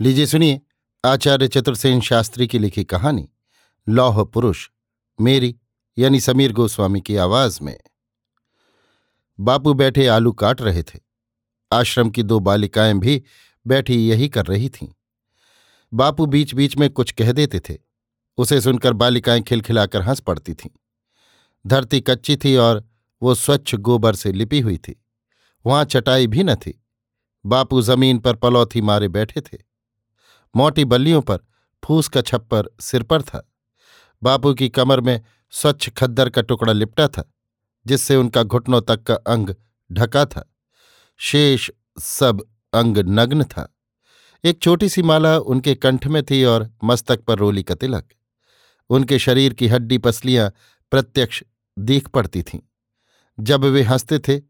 लीजिए सुनिए, आचार्य चतुर्सेन शास्त्री की लिखी कहानी, लौह पुरुष, मेरी, यानी समीर गोस्वामी की आवाज़ में। बापू बैठे आलू काट रहे थे। आश्रम की दो बालिकाएँ भी बैठी यही कर रही थीं। बापू बीच बीच में कुछ कह देते थे। उसे सुनकर बालिकाएँ खिलखिलाकर हंस पड़ती थीं। धरती कच्ची थी और वो स्वच्छ गोबर से लिपी हुई थी। वहाँ चटाई भी न थी। बापू ज़मीन पर पलौथी मारे बैठे थे। मोटी बल्लियों पर फूस का छप्पर सिर पर था। बापू की कमर में स्वच्छ खद्दर का टुकड़ा लिपटा था, जिससे उनका घुटनों तक का अंग ढका था। शेष सब अंग नग्न था। एक छोटी सी माला उनके कंठ में थी और मस्तक पर रोली का तिलक। उनके शरीर की हड्डी पसलियाँ प्रत्यक्ष दीख पड़ती थीं। जब वे हँसते थे,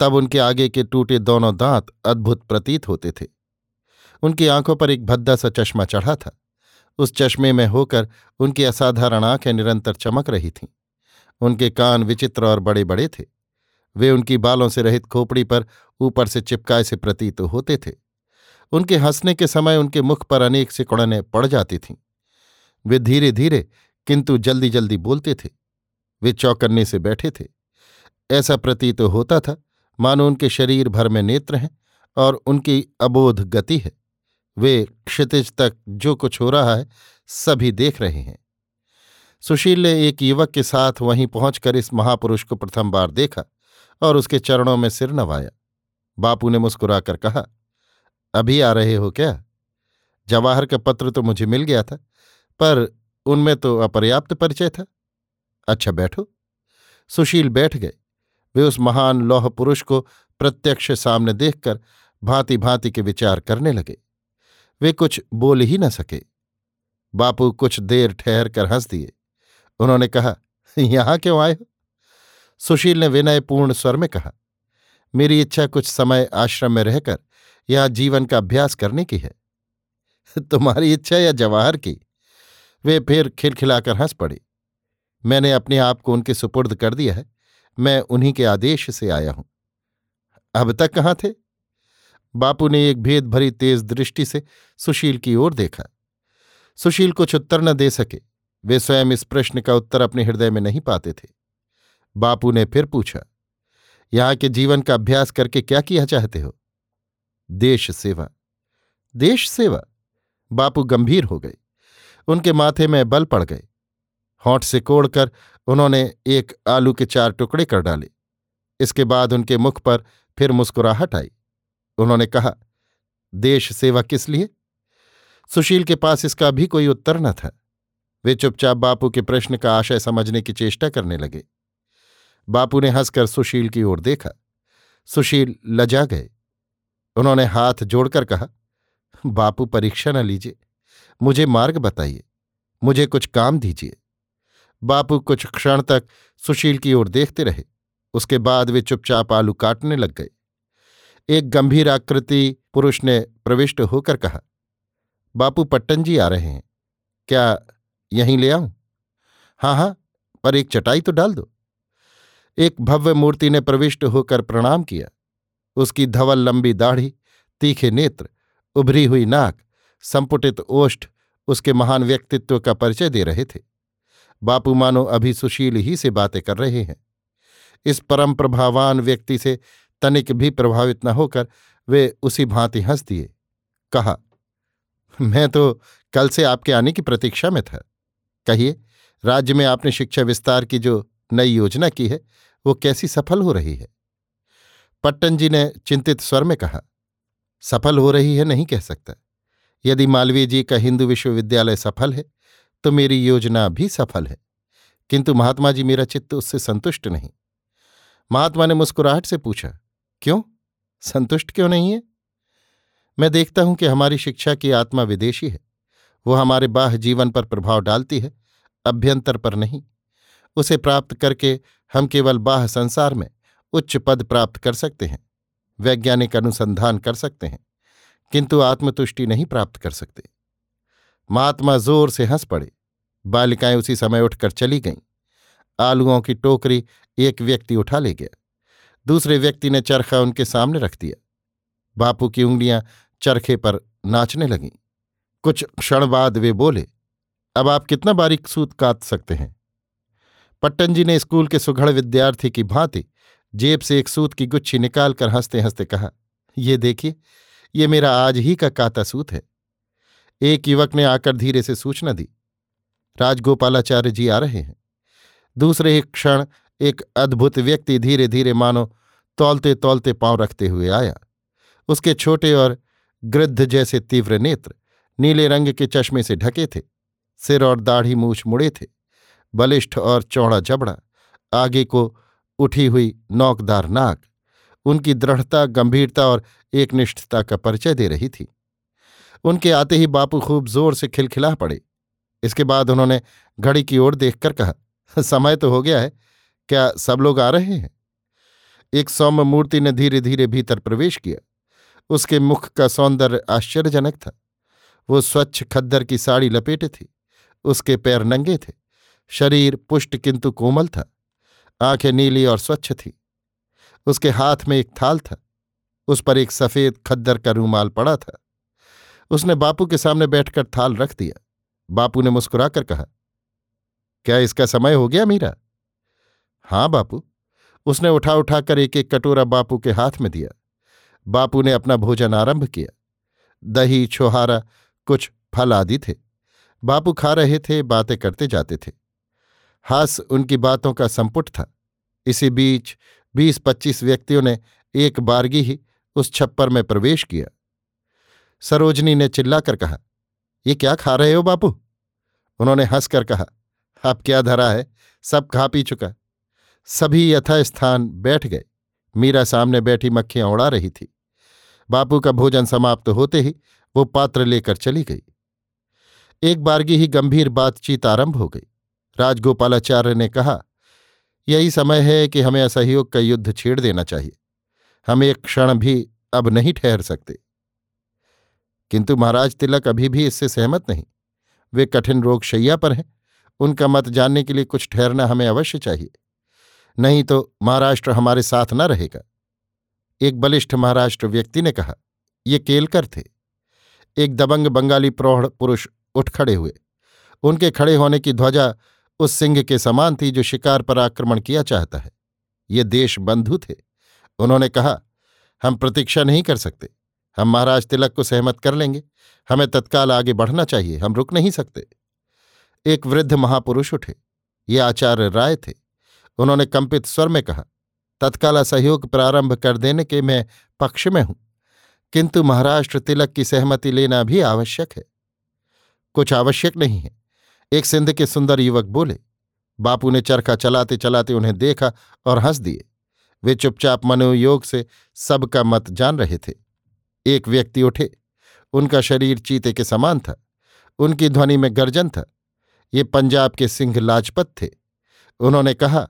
तब उनके आगे के टूटे दोनों दांत अद्भुत प्रतीत होते थे। उनकी आँखों पर एक भद्दा सा चश्मा चढ़ा था। उस चश्मे में होकर उनकी असाधारण आँखें निरंतर चमक रही थीं। उनके कान विचित्र और बड़े बड़े थे। वे उनकी बालों से रहित खोपड़ी पर ऊपर से चिपकाए से प्रतीत होते थे। उनके हंसने के समय उनके मुख पर अनेक सिकुड़ने पड़ जाती थीं। वे धीरे धीरे किंतु जल्दी जल्दी बोलते थे। वे चौकन्ने से बैठे थे। ऐसा प्रतीत होता था, मानो उनके शरीर भर में नेत्र हैं और उनकी अबोध गति है। वे क्षितिज तक जो कुछ हो रहा है, सभी देख रहे हैं। सुशील ने एक युवक के साथ वहीं पहुंचकर इस महापुरुष को प्रथम बार देखा और उसके चरणों में सिर नवाया। बापू ने मुस्कुराकर कहा, अभी आ रहे हो क्या? जवाहर का पत्र तो मुझे मिल गया था, पर उनमें तो अपर्याप्त परिचय था। अच्छा बैठो। सुशील बैठ गए। वे उस महान लौह पुरुष को प्रत्यक्ष सामने देखकर भांति भांति के विचार करने लगे। वे कुछ बोल ही न सके। बापू कुछ देर ठहर कर हंस दिए। उन्होंने कहा, यहाँ क्यों आए हो? सुशील ने विनयपूर्ण स्वर में कहा, मेरी इच्छा कुछ समय आश्रम में रहकर यहाँ जीवन का अभ्यास करने की है। तुम्हारी इच्छा या जवाहर की? वे फिर खिलखिलाकर हंस पड़े। मैंने अपने आप को उनके सुपुर्द कर दिया है। मैं उन्हीं के आदेश से आया हूँ। अब तक कहाँ थे? बापू ने एक भेद भरी तेज दृष्टि से सुशील की ओर देखा। सुशील कुछ उत्तर न दे सके। वे स्वयं इस प्रश्न का उत्तर अपने हृदय में नहीं पाते थे। बापू ने फिर पूछा, यहाँ के जीवन का अभ्यास करके क्या किया चाहते हो? देश सेवा। देश सेवा? बापू गंभीर हो गए। उनके माथे में बल पड़ गए। होंठ से कोड़कर उन्होंने एक आलू के चार टुकड़े कर डाले। इसके बाद उनके मुख पर फिर मुस्कुराहट आई। उन्होंने कहा, देश सेवा किस लिए? सुशील के पास इसका भी कोई उत्तर न था। वे चुपचाप बापू के प्रश्न का आशय समझने की चेष्टा करने लगे। बापू ने हंसकर सुशील की ओर देखा। सुशील लजा गए। उन्होंने हाथ जोड़कर कहा, बापू परीक्षा न लीजिए। मुझे मार्ग बताइए। मुझे कुछ काम दीजिए। बापू कुछ क्षण तक सुशील की ओर देखते रहे। उसके बाद वे चुपचाप आलू काटने लग गए। एक गंभीर आकृति पुरुष ने प्रविष्ट होकर कहा, बापू पट्टन जी आ रहे हैं। क्या यहीं ले आऊँ? हाँ हाँ पर एक चटाई तो डाल दो। एक भव्य मूर्ति ने प्रविष्ट होकर प्रणाम किया। उसकी धवल लंबी दाढ़ी, तीखे नेत्र, उभरी हुई नाक, संपुटित ओष्ठ उसके महान व्यक्तित्व का परिचय दे रहे थे। बापू मानो अभी सुशील ही से बातें कर रहे हैं। इस परम प्रभावान व्यक्ति से तनिक भी प्रभावित न होकर वे उसी भांति हंस दिए। कहा, मैं तो कल से आपके आने की प्रतीक्षा में था। कहिए, राज्य में आपने शिक्षा विस्तार की जो नई योजना की है, वो कैसी सफल हो रही है? पट्टन जी ने चिंतित स्वर में कहा, सफल हो रही है नहीं कह सकता। यदि मालवीय जी का हिंदू विश्वविद्यालय सफल है तो मेरी योजना भी सफल है। किंतु महात्मा जी मेरा चित्त उससे संतुष्ट नहीं। महात्मा ने मुस्कुराहट से पूछा क्यों? संतुष्ट क्यों नहीं है? मैं देखता हूँ कि हमारी शिक्षा की आत्मा विदेशी है। वो हमारे बाह जीवन पर प्रभाव डालती है, अभ्यंतर पर नहीं। उसे प्राप्त करके हम केवल बाह संसार में उच्च पद प्राप्त कर सकते हैं, वैज्ञानिक अनुसंधान कर सकते हैं, किंतु आत्मतुष्टि नहीं प्राप्त कर सकते। महात्मा ज़ोर से हंस पड़े। बालिकाएँ उसी समय उठकर चली गईं। आलुओं की टोकरी एक व्यक्ति उठा ले गया। दूसरे व्यक्ति ने चरखा उनके सामने रख दिया। बापू की उंगलियाँ चरखे पर नाचने लगीं। कुछ क्षण बाद वे बोले, अब आप कितना बारीक सूत काट सकते हैं? पट्टन जी ने स्कूल के सुघड़ विद्यार्थी की भांति जेब से एक सूत की गुच्छी निकालकर हँसते हँसते कहा, ये देखिए, ये मेरा आज ही का काता सूत है। एक युवक ने आकर धीरे से सूचना दी, राजगोपालाचार्य जी आ रहे हैं। दूसरे एक क्षण एक अद्भुत व्यक्ति धीरे धीरे मानो तौलते तौलते पाँव रखते हुए आया। उसके छोटे और गृद्ध जैसे तीव्र नेत्र नीले रंग के चश्मे से ढके थे। सिर और दाढ़ी मूछ मुड़े थे। बलिष्ठ और चौड़ा जबड़ा, आगे को उठी हुई नौकदार नाक, उनकी दृढ़ता, गंभीरता और एकनिष्ठता का परिचय दे रही थी। उनके आते ही बापू खूब ज़ोर से खिलखिला पड़े। इसके बाद उन्होंने घड़ी की ओर देखकर कहा, समय तो हो गया है। क्या सब लोग आ रहे हैं? एक सौम्य मूर्ति ने धीरे धीरे भीतर प्रवेश किया। उसके मुख का सौंदर्य आश्चर्यजनक था। वो स्वच्छ खद्दर की साड़ी लपेटे थी। उसके पैर नंगे थे। शरीर पुष्ट किंतु कोमल था। आँखें नीली और स्वच्छ थी। उसके हाथ में एक थाल था। उस पर एक सफ़ेद खद्दर का रूमाल पड़ा था। उसने बापू के सामने बैठकर थाल रख दिया। बापू ने मुस्कुराकर कहा, क्या इसका समय हो गया मीरा? हाँ, बापू। उसने उठा उठाकर एक एक कटोरा बापू के हाथ में दिया। बापू ने अपना भोजन आरंभ किया। दही, छोहारा, कुछ फल आदि थे। बापू खा रहे थे, बातें करते जाते थे। हास उनकी बातों का संपुट था। इसी बीच बीस पच्चीस व्यक्तियों ने एक बारगी ही उस छप्पर में प्रवेश किया। सरोजनी ने चिल्लाकर कहा, ये क्या खा रहे हो बापू? उन्होंने हंसकर कहा अब क्या धरा है? सब खा पी चुका। सभी यथास्थान बैठ गए। मीरा सामने बैठी मक्खियाँ उड़ा रही थी। बापू का भोजन समाप्त होते ही वो पात्र लेकर चली गई। एक बारगी ही गंभीर बातचीत आरंभ हो गई। राजगोपालाचार्य ने कहा, यही समय है कि हमें असहयोग का युद्ध छेड़ देना चाहिए। हम एक क्षण भी अब नहीं ठहर सकते। किंतु महाराज तिलक अभी भी इससे सहमत नहीं। वे कठिन रोग शैया पर हैं। उनका मत जानने के लिए कुछ ठहरना हमें अवश्य चाहिए। नहीं तो महाराष्ट्र हमारे साथ न रहेगा। एक बलिष्ठ महाराष्ट्र व्यक्ति ने कहा, ये केलकर थे। एक दबंग बंगाली प्रौढ़ पुरुष उठ खड़े हुए। उनके खड़े होने की ध्वजा उस सिंह के समान थी जो शिकार पर आक्रमण किया चाहता है। ये देश बंधु थे। उन्होंने कहा, हम प्रतीक्षा नहीं कर सकते। हम महाराज तिलक को सहमत कर लेंगे। हमें तत्काल आगे बढ़ना चाहिए। हम रुक नहीं सकते। एक वृद्ध महापुरुष उठे। ये आचार्य राय थे। उन्होंने कंपित स्वर में कहा, तत्काल असहयोग प्रारंभ कर देने के मैं पक्ष में हूँ। किंतु महाराष्ट्र तिलक की सहमति लेना भी आवश्यक है। कुछ आवश्यक नहीं है। एक सिंध के सुंदर युवक बोले, बापू ने चरखा चलाते चलाते उन्हें देखा और हंस दिए। वे चुपचाप मनोयोग से सबका मत जान रहे थे। एक व्यक्ति उठे। उनका शरीर चीते के समान था। उनकी ध्वनि में गर्जन था। ये पंजाब के सिंह लाजपत थे। उन्होंने कहा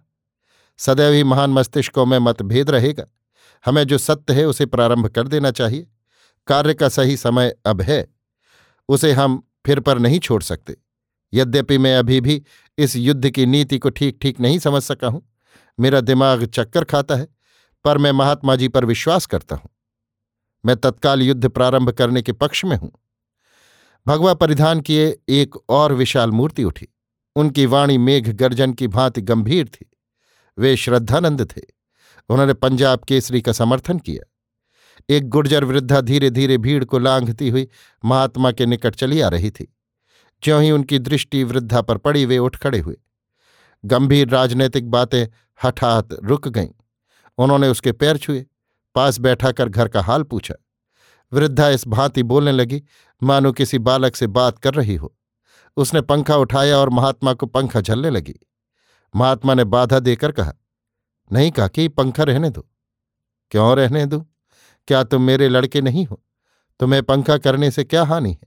सदैव ही महान मस्तिष्कों में मतभेद रहेगा। हमें जो सत्य है, उसे प्रारंभ कर देना चाहिए। कार्य का सही समय अब है। उसे हम फिर पर नहीं छोड़ सकते। यद्यपि मैं अभी भी इस युद्ध की नीति को ठीक ठीक नहीं समझ सका हूँ। मेरा दिमाग चक्कर खाता है, पर मैं महात्मा जी पर विश्वास करता हूँ। मैं तत्काल युद्ध प्रारंभ करने के पक्ष में हूँ। भगवा परिधान किए एक और विशाल मूर्ति उठी। उनकी वाणी मेघ गर्जन की भांति गंभीर थी। वे श्रद्धानंद थे। उन्होंने पंजाब केसरी का समर्थन किया। एक गुर्जर वृद्धा धीरे धीरे भीड़ को लांघती हुई महात्मा के निकट चली आ रही थी। ज्यों ही उनकी दृष्टि वृद्धा पर पड़ी, वे उठ खड़े हुए। गंभीर राजनैतिक बातें हठात रुक गईं। उन्होंने उसके पैर छुए, पास बैठा कर घर का हाल पूछा। वृद्धा इस भांति बोलने लगी, मानो किसी बालक से बात कर रही हो। उसने पंखा उठाया और महात्मा को पंखा झलने लगी। महात्मा ने बाधा देकर कहा, नहीं काकी, पंखा रहने दो। क्यों रहने दो? क्या तुम मेरे लड़के नहीं हो? तुम्हें पंखा करने से क्या हानि है?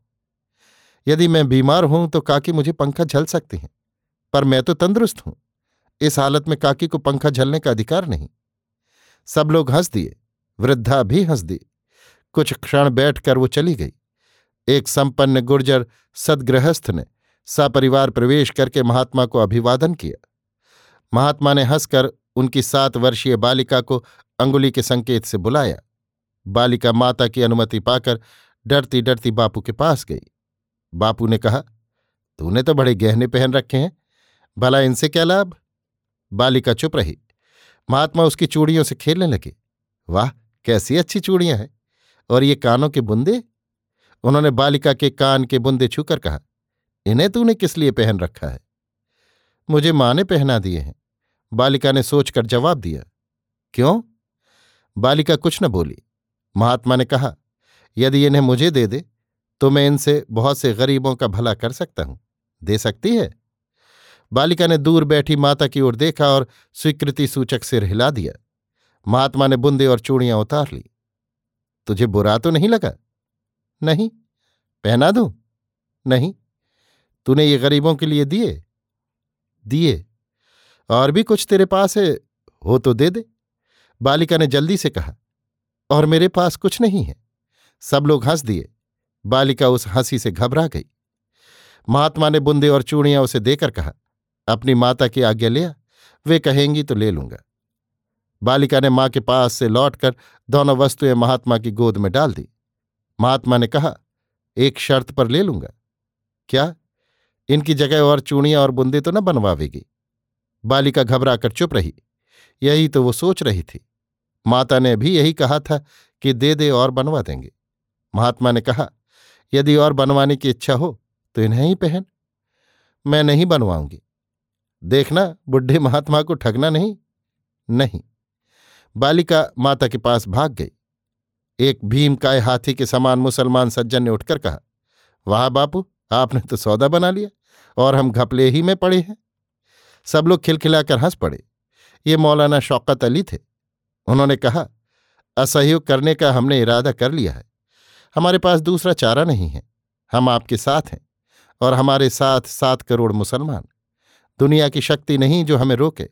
यदि मैं बीमार हूँ तो काकी मुझे पंखा झल सकती हैं, पर मैं तो तंदुरुस्त हूँ। इस हालत में काकी को पंखा झलने का अधिकार नहीं। सब लोग हंस दिए, वृद्धा भी हंस दी। कुछ क्षण बैठकर वो चली गई। एक संपन्न गुर्जर सदगृहस्थ ने सपरिवार प्रवेश करके महात्मा को अभिवादन किया। महात्मा ने हंसकर उनकी सात वर्षीय बालिका को अंगुली के संकेत से बुलाया। बालिका माता की अनुमति पाकर डरती डरती बापू के पास गई। बापू ने कहा, तूने तो बड़े गहने पहन रखे हैं, भला इनसे क्या लाभ? बालिका चुप रही। महात्मा उसकी चूड़ियों से खेलने लगे। वाह, कैसी अच्छी चूड़ियाँ हैं, और ये कानों के बुंदे? उन्होंने बालिका के कान के बुंदे छूकर कहा, इन्हें तूने किस लिए पहन रखा है? मुझे माँ ने पहना दिए हैं। बालिका ने सोचकर जवाब दिया, क्यों? बालिका कुछ न बोली। महात्मा ने कहा, यदि इन्हें मुझे दे दे तो मैं इनसे बहुत से गरीबों का भला कर सकता हूँ। दे सकती है? बालिका ने दूर बैठी माता की ओर देखा और स्वीकृति सूचक सिर हिला दिया। महात्मा ने बुंदे और चूड़ियाँ उतार ली। तुझे बुरा तो नहीं लगा? नहीं। पहना दूँ? नहीं। तूने ये गरीबों के लिए दिए? दिए। और भी कुछ तेरे पास है, हो तो दे दे। बालिका ने जल्दी से कहा, और मेरे पास कुछ नहीं है। सब लोग हंस दिए। बालिका उस हँसी से घबरा गई। महात्मा ने बुंदे और चूड़ियाँ उसे देकर कहा, अपनी माता की आज्ञा लिया, वे कहेंगी तो ले लूँगा। बालिका ने माँ के पास से लौटकर दोनों वस्तुएँ महात्मा की गोद में डाल दी। महात्मा ने कहा, एक शर्त पर ले लूँगा। क्या? इनकी जगह और चूड़ियाँ और बुंदे तो न बनवावेगी। बालिका घबरा कर चुप रही। यही तो वो सोच रही थी। माता ने भी यही कहा था कि दे दे और बनवा देंगे। महात्मा ने कहा, यदि और बनवाने की इच्छा हो तो इन्हें ही पहन। मैं नहीं बनवाऊँगी। देखना, बुढ़े महात्मा को ठगना नहीं। नहीं। बालिका माता के पास भाग गई। एक भीम काय हाथी के समान मुसलमान सज्जन ने उठकर कहा, वाह बापू, आपने तो सौदा बना लिया, और हम घपले ही में पड़े हैं। सब लोग खिलखिलाकर हंस पड़े। ये मौलाना शौकत अली थे। उन्होंने कहा, असहयोग करने का हमने इरादा कर लिया है। हमारे पास दूसरा चारा नहीं है। हम आपके साथ हैं और हमारे साथ सात करोड़ मुसलमान। दुनिया की शक्ति नहीं जो हमें रोके।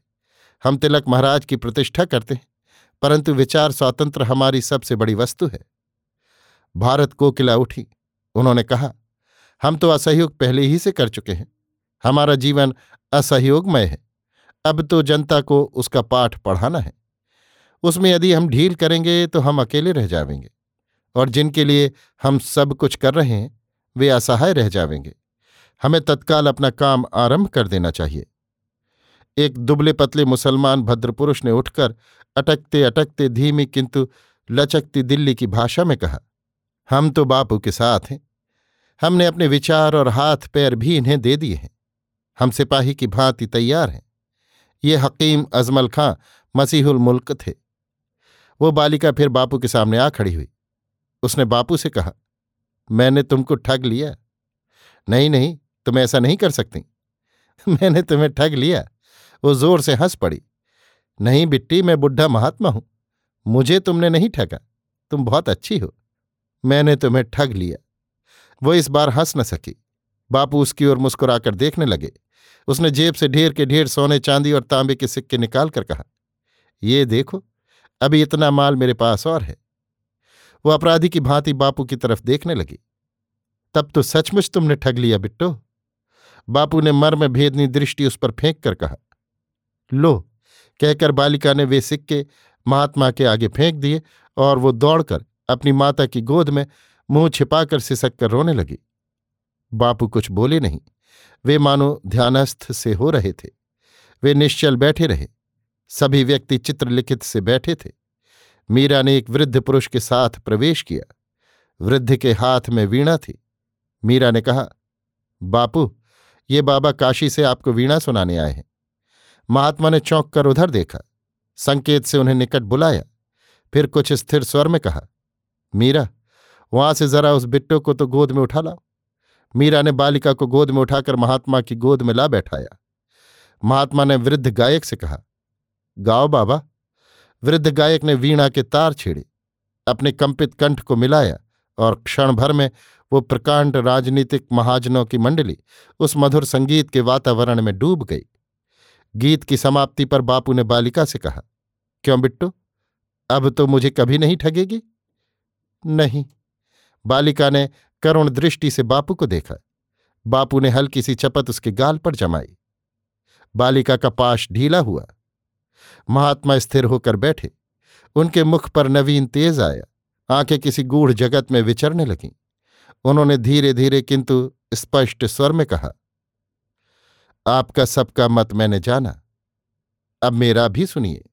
हम तिलक महाराज की प्रतिष्ठा करते हैं, परंतु विचार स्वातंत्र हमारी सबसे बड़ी वस्तु है। भारत कोकिला उठी। उन्होंने कहा, हम तो असहयोग पहले ही से कर चुके हैं। हमारा जीवन असहयोगमय है। अब तो जनता को उसका पाठ पढ़ाना है। उसमें यदि हम ढील करेंगे तो हम अकेले रह जावेंगे और जिनके लिए हम सब कुछ कर रहे हैं, वे असहाय रह जावेंगे हमें तत्काल अपना काम आरंभ कर देना चाहिए। एक दुबले पतले मुसलमान भद्रपुरुष ने उठकर अटकते अटकते धीमी किंतु लचकती दिल्ली की भाषा में कहा, हम तो बापू के साथ हैं। हमने अपने विचार और हाथ पैर भी इन्हें दे दिए हैं। हम सिपाही की भांति तैयार हैं। ये हकीम अजमल खां मसीहुल मुल्क थे। वो बालिका फिर बापू के सामने आ खड़ी हुई। उसने बापू से कहा, मैंने तुमको ठग लिया। नहीं नहीं, तुम ऐसा नहीं कर सकती। मैंने तुम्हें ठग लिया। वो ज़ोर से हंस पड़ी। नहीं बिट्टी, मैं बुढ़ा महात्मा हूँ। मुझे तुमने नहीं ठगा। तुम बहुत अच्छी हो। मैंने तुम्हें ठग लिया। वो इस बार हंस न सकी। बापू उसकी ओर मुस्कुराकर देखने लगे। उसने जेब से ढेर के ढेर सोने, चांदी और तांबे के सिक्के निकाल कर कहा, ये देखो, अभी इतना माल मेरे पास और है। वो अपराधी की भांति बापू की तरफ़ देखने लगी। तब तो सचमुच तुमने ठग लिया बिट्टो। बापू ने मर्म भेदनी दृष्टि उस पर फेंक कर कहा, लो, कहकर बालिका ने वे सिक्के महात्मा के आगे फेंक दिए और वो दौड़कर अपनी माता की गोद में मुँह छिपाकर सिसक कर रोने लगी। बापू कुछ बोले नहीं। वे मानो ध्यानस्थ से हो रहे थे। वे निश्चल बैठे रहे। सभी व्यक्ति चित्रलिखित से बैठे थे। मीरा ने एक वृद्ध पुरुष के साथ प्रवेश किया। वृद्ध के हाथ में वीणा थी। मीरा ने कहा, बापू, ये बाबा काशी से आपको वीणा सुनाने आए हैं। महात्मा ने चौंक कर उधर देखा। संकेत से उन्हें निकट बुलाया। फिर कुछ स्थिर स्वर में कहा, मीरा, वहाँ से जरा उस बिट्टो को तो गोद में उठा लाओ। मीरा ने बालिका को गोद में उठाकर महात्मा की गोद में ला बैठाया। महात्मा ने वृद्ध गायक से कहा, गाओ बाबा। वृद्ध गायक ने वीणा के तार छेड़े, अपने कंपित कंठ को मिलाया और क्षण भर में वो प्रकांड राजनीतिक महाजनों की मंडली उस मधुर संगीत के वातावरण में डूब गई। गीत की समाप्ति पर बापू ने बालिका से कहा, क्यों बिट्टू? अब तो मुझे कभी नहीं ठगेगी? नहीं। बालिका ने करुण दृष्टि से बापू को देखा। बापू ने हल्की सी चपत उसके गाल पर जमाई। बालिका का पाश ढीला हुआ। महात्मा स्थिर होकर बैठे। उनके मुख पर नवीन तेज आया। आँखें किसी गूढ़ जगत में विचरने लगीं। उन्होंने धीरे धीरे किंतु स्पष्ट स्वर में कहा, आपका सबका मत मैंने जाना। अब मेरा भी सुनिए।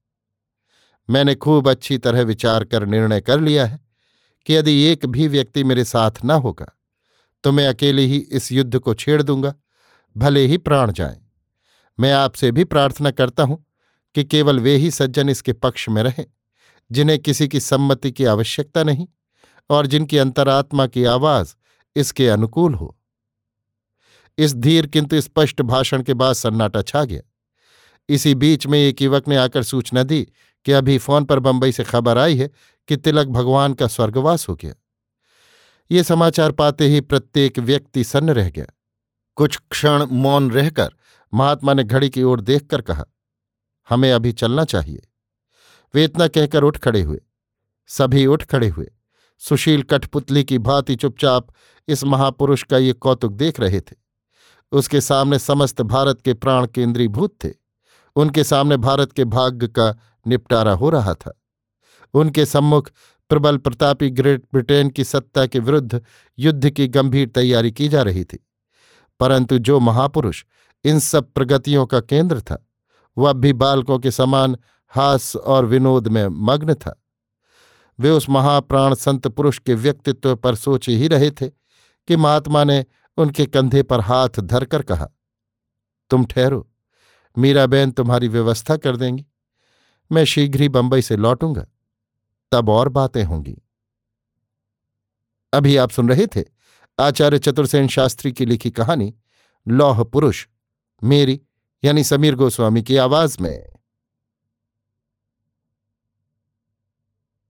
मैंने खूब अच्छी तरह विचार कर निर्णय कर लिया है। कि यदि एक भी व्यक्ति मेरे साथ न होगा तो मैं अकेले ही इस युद्ध को छेड़ दूँगा, भले ही प्राण जाएँ। मैं आपसे भी प्रार्थना करता हूँ कि केवल वे ही सज्जन इसके पक्ष में रहें, जिन्हें किसी की सम्मति की आवश्यकता नहीं और जिनकी अंतरात्मा की आवाज़ इसके अनुकूल हो। इस धीर किंतु स्पष्ट भाषण के बाद सन्नाटा छा गया। इसी बीच में एक युवक ने आकर सूचना दी कि अभी फ़ोन पर बंबई से खबर आई है कि तिलक भगवान का स्वर्गवास हो गया। ये समाचार पाते ही प्रत्येक व्यक्ति सन्न रह गया। कुछ क्षण मौन रहकर महात्मा ने घड़ी की ओर देखकर कहा, हमें अभी चलना चाहिए। वे इतना कहकर उठ खड़े हुए। सभी उठ खड़े हुए। सुशील कठपुतली की भांति चुपचाप इस महापुरुष का ये कौतुक देख रहे थे। उसके सामने समस्त भारत के प्राण केंद्रीभूत थे। उनके सामने भारत के भाग्य का निपटारा हो रहा था। उनके सम्मुख प्रबल प्रतापी ग्रेट ब्रिटेन की सत्ता के विरुद्ध युद्ध की गंभीर तैयारी की जा रही थी। परंतु जो महापुरुष इन सब प्रगतियों का केंद्र था, वह भी बालकों के समान हास और विनोद में मग्न था। वे उस महाप्राण संत पुरुष के व्यक्तित्व पर सोच ही रहे थे कि महात्मा ने उनके कंधे पर हाथ धरकर कहा, तुम ठहरो, मीराबेन तुम्हारी व्यवस्था कर देंगी। मैं शीघ्र ही बंबई से लौटूँगा। तब और बातें होंगी। अभी आप सुन रहे थे आचार्य चतुर्सेन शास्त्री की लिखी कहानी, लौह पुरुष, मेरी, यानी समीर गोस्वामी की आवाज़ में।